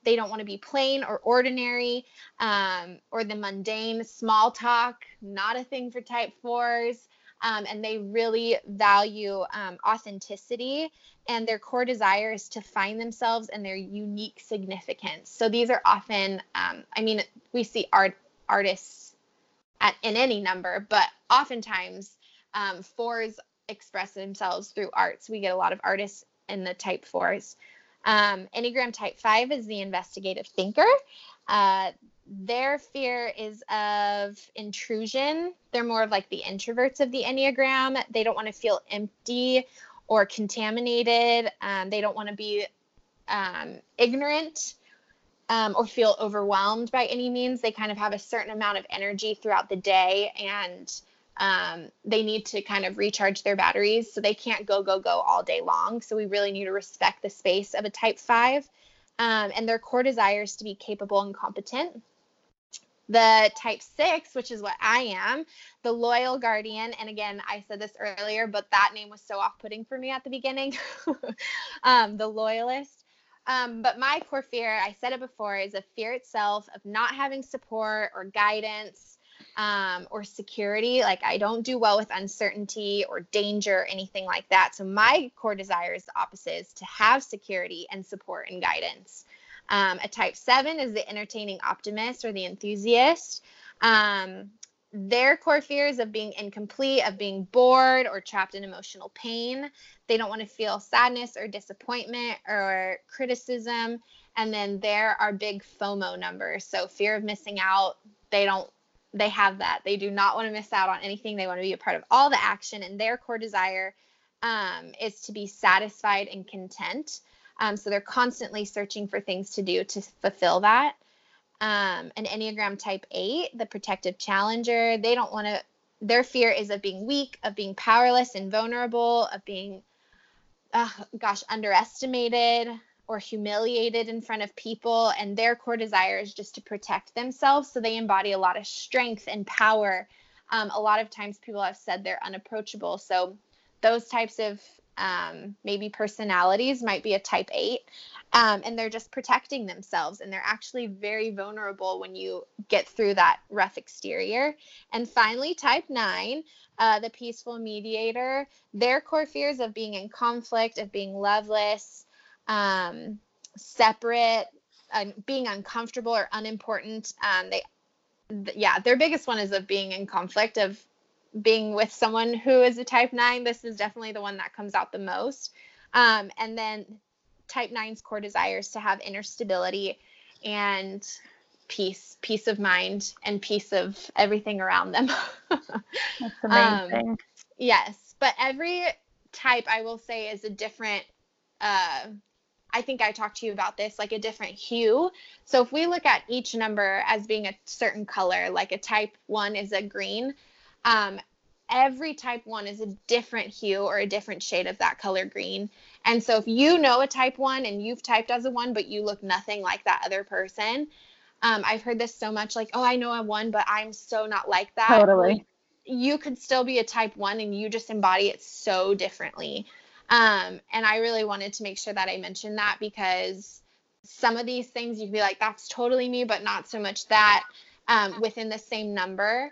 They don't want to be plain or ordinary um, or the mundane small talk, not a thing for type fours. Um, and they really value um, authenticity and their core desire is to find themselves and their unique significance. So these are often, um, I mean, we see art artists at, in any number, but oftentimes um, fours express themselves through arts. We get a lot of artists in the type fours. Um, Enneagram type five is the investigative thinker. Uh, their fear is of intrusion. They're more of like the introverts of the Enneagram. They don't want to feel empty or contaminated. Um, they don't want to be um, ignorant um, or feel overwhelmed by any means. They kind of have a certain amount of energy throughout the day and um, they need to kind of recharge their batteries. So they can't go, go, go all day long. So we really need to respect the space of a type five. Um, and their core desires to be capable and competent. The type six, which is what I am, the loyal guardian. And again, I said this earlier, but that name was so off putting for me at the beginning. um, the loyalist. Um, but my core fear, I said it before, is a fear itself of not having support or guidance um, or security. Like I don't do well with uncertainty or danger, or anything like that. So my core desire is the opposite: is to have security and support and guidance. Um, a type seven is the entertaining optimist or the enthusiast. Um, their core fears of being incomplete, of being bored or trapped in emotional pain. They don't want to feel sadness or disappointment or criticism. And then there are big FOMO numbers. So fear of missing out. They don't they have that. They do not want to miss out on anything. They want to be a part of all the action, and their core desire um, is to be satisfied and content. Um, so they're constantly searching for things to do to fulfill that. Um, an Enneagram type eight, the protective challenger, they don't want to, their fear is of being weak, of being powerless and vulnerable, of being, uh, gosh, underestimated or humiliated in front of people. And their core desire is just to protect themselves. So they embody a lot of strength and power. Um, a lot of times people have said they're unapproachable. So those types of um, maybe personalities might be a type 8 um, and they're just protecting themselves and they're actually very vulnerable when you get through that rough exterior. And finally type 9 uh, the peaceful mediator their core fears of being in conflict of being loveless um, separate uh, being uncomfortable or unimportant um, they th- yeah their biggest one is of being in conflict of being with someone who is a type 9 this is definitely the one that comes out the most. Um, and then type 9's core desires to have inner stability and peace peace of mind and peace of everything around them. That's the main um, thing. yes but every type i will say is a different uh, I think I talked to you about this, like a different hue. So if we look at each number as being a certain color, like a type one is a green, um, every type one is a different hue or a different shade of that color green. And so if you know a type one and you've typed as a one, but you look nothing like that other person, um, I've heard this so much like, oh, I know I'm one, but I'm so not like that. Totally. You could still be a type one and you just embody it so differently. Um, and I really wanted to make sure that I mentioned that because some of these things you'd be like, that's totally me, but not so much that um, within the same number.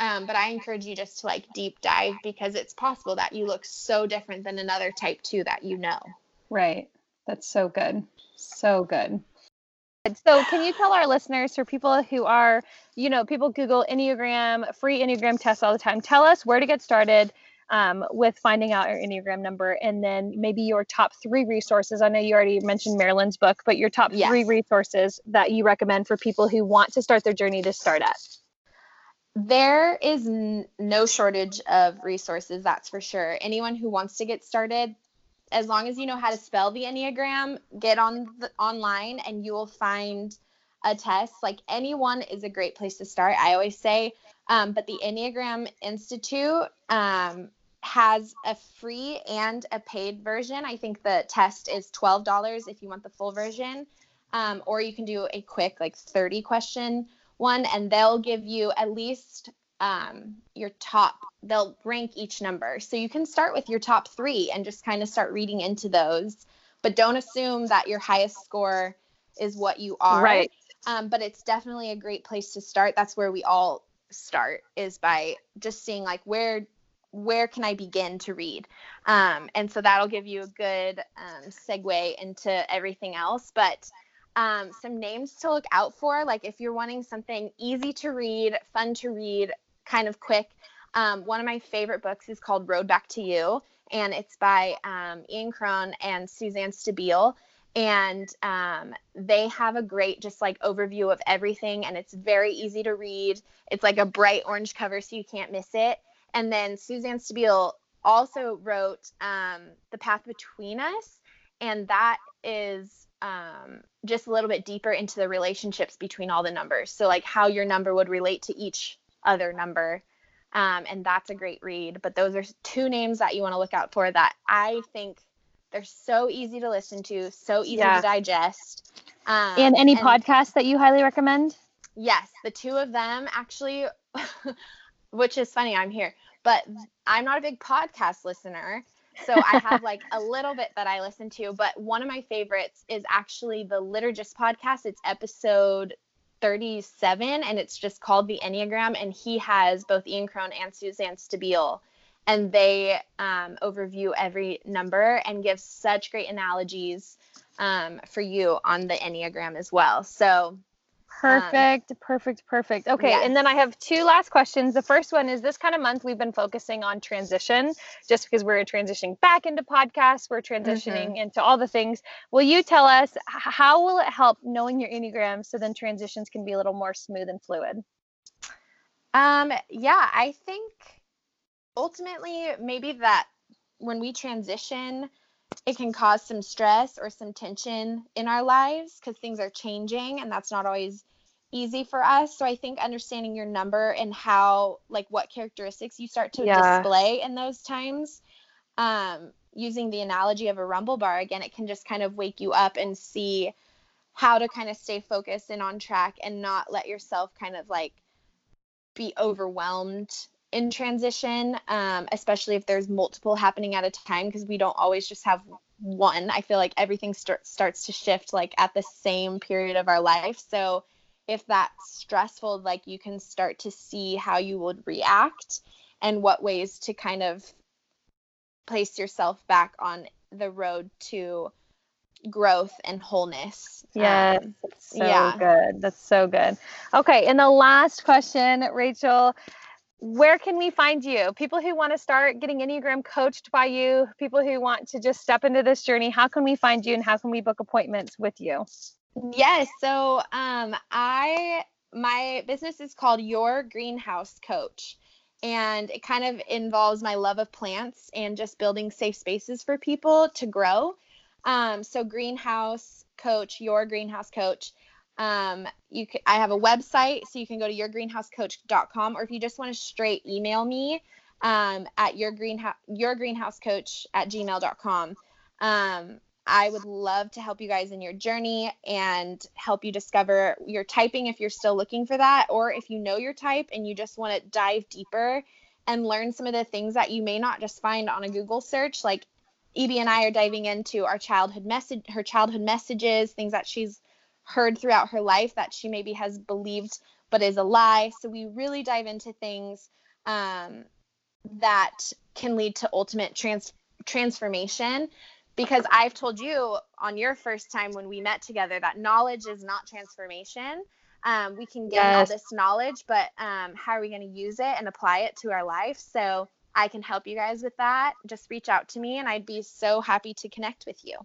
Um, but I encourage you just to like deep dive because it's possible that you look so different than another type two that you know. Right. That's so good. So good. So, can you tell our listeners, for people who are, you know, people Google Enneagram, free Enneagram tests all the time, tell us where to get started um, with finding out your Enneagram number and then maybe your top three resources. I know you already mentioned Marilyn's book, but your top yes. three resources that you recommend for people who want to start their journey to start at. There is n- no shortage of resources, that's for sure. Anyone who wants to get started, as long as you know how to spell the Enneagram, get on the online and you will find a test. Like anyone is a great place to start. I always say, um, but the Enneagram Institute um, has a free and a paid version. I think the test is $12 if you want the full version. Um, or you can do a quick, like 30 question one and they'll give you at least um, your top they'll rank each number. So you can start with your top three and just kind of start reading into those but don't assume that your highest score is what you are. Right. Um, but it's definitely a great place to start. That's where we all start is by just seeing like where where can i begin to read? Um, and so that'll give you a good um, segue into everything else but um, some names to look out for. Like if you're wanting something easy to read, fun to read, kind of quick. Um, one of my favorite books is called Road Back to You, and it's by um, Ian Cron and Suzanne Stabile. And um, they have a great, just like overview of everything, and it's very easy to read. It's like a bright orange cover, so you can't miss it. And then Suzanne Stabile also wrote um, The Path Between Us, and that is um, just a little bit deeper into the relationships between all the numbers. So, like how your number would relate to each other number. Um, and that's a great read. But those are two names that you want to look out for that I think they're so easy to listen to, so easy yeah. to digest. Um, and any and podcasts that you highly recommend? Yes, the two of them actually, which is funny, I'm here, but I'm not a big podcast listener. So I have like a little bit that I listen to, but one of my favorites is actually the Liturgist podcast. It's episode 37 and it's just called the Enneagram. And he has both Ian Cron and Suzanne Stabile. And they um, overview every number and give such great analogies um, for you on the Enneagram as well. So Perfect, um, perfect, perfect. Okay, yes. and then I have two last questions. The first one is this kind of month we've been focusing on transition just because we're transitioning back into podcasts, we're transitioning mm-hmm. into all the things. Will you tell us how will it help knowing your Enneagram so then transitions can be a little more smooth and fluid? Um, yeah, I think ultimately maybe that when we transition, it can cause some stress or some tension in our lives because things are changing and that's not always easy for us. So I think understanding your number and how like what characteristics you start to yeah. display in those times. Um, using the analogy of a rumble bar again, it can just kind of wake you up and see how to kind of stay focused and on track and not let yourself kind of like be overwhelmed in transition, um, especially if there's multiple happening at a time, because we don't always just have one. I feel like everything start, starts to shift like at the same period of our life. So if that's stressful, like you can start to see how you would react and what ways to kind of place yourself back on the road to growth and wholeness. Yes, um, so yeah. good. That's so good. Okay, and the last question, Rachel, where can we find you? People who want to start getting Enneagram coached by you, people who want to just step into this journey, how can we find you and how can we book appointments with you? Yes. So um, I my business is called Your Greenhouse Coach. And it kind of involves my love of plants and just building safe spaces for people to grow. Um, so Greenhouse Coach, Your Greenhouse Coach. Um, you can, I have a website, so you can go to yourgreenhousecoach.com, or if you just want to straight email me um, at your greenhouse at gmail.com. Um, I would love to help you guys in your journey and help you discover your typing if you're still looking for that, or if you know your type and you just want to dive deeper and learn some of the things that you may not just find on a Google search. Like EB and I are diving into our childhood message, her childhood messages, things that she's heard throughout her life that she maybe has believed but is a lie. So we really dive into things um, that can lead to ultimate trans- transformation because I've told you on your first time when we met together that knowledge is not transformation. Um, we can gain yes. all this knowledge, but um, how are we going to use it and apply it to our life? So I can help you guys with that. Just reach out to me, and I'd be so happy to connect with you.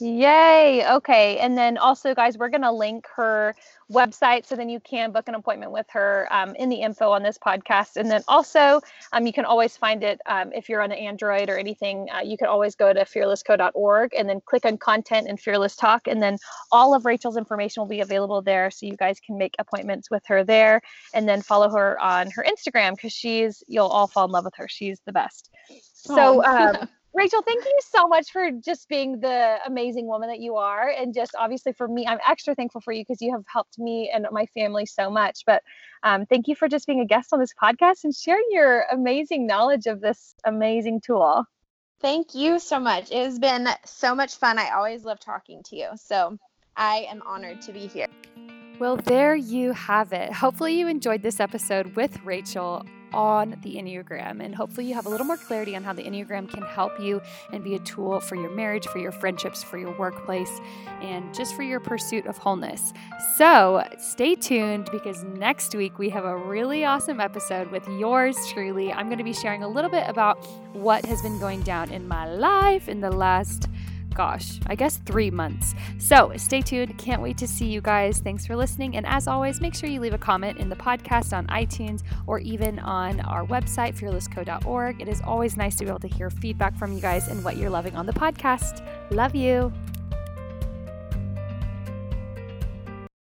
Yay. Okay. And then also, guys, we're going to link her website so then you can book an appointment with her um, in the info on this podcast. And then also, um, you can always find it um, if you're on an Android or anything. Uh, you can always go to fearlessco.org and then click on content and fearless talk. And then all of Rachel's information will be available there. So you guys can make appointments with her there and then follow her on her Instagram because she's, you'll all fall in love with her. She's the best. So, um, Rachel, thank you so much for just being the amazing woman that you are. And just obviously for me, I'm extra thankful for you because you have helped me and my family so much. But um, thank you for just being a guest on this podcast and sharing your amazing knowledge of this amazing tool. Thank you so much. It has been so much fun. I always love talking to you. So I am honored to be here. Well, there you have it. Hopefully, you enjoyed this episode with Rachel on the Enneagram. And hopefully, you have a little more clarity on how the Enneagram can help you and be a tool for your marriage, for your friendships, for your workplace, and just for your pursuit of wholeness. So, stay tuned because next week we have a really awesome episode with yours truly. I'm going to be sharing a little bit about what has been going down in my life in the last gosh, I guess three months. So stay tuned. Can't wait to see you guys. Thanks for listening. And as always, make sure you leave a comment in the podcast on iTunes or even on our website, fearlessco.org. It is always nice to be able to hear feedback from you guys and what you're loving on the podcast. Love you.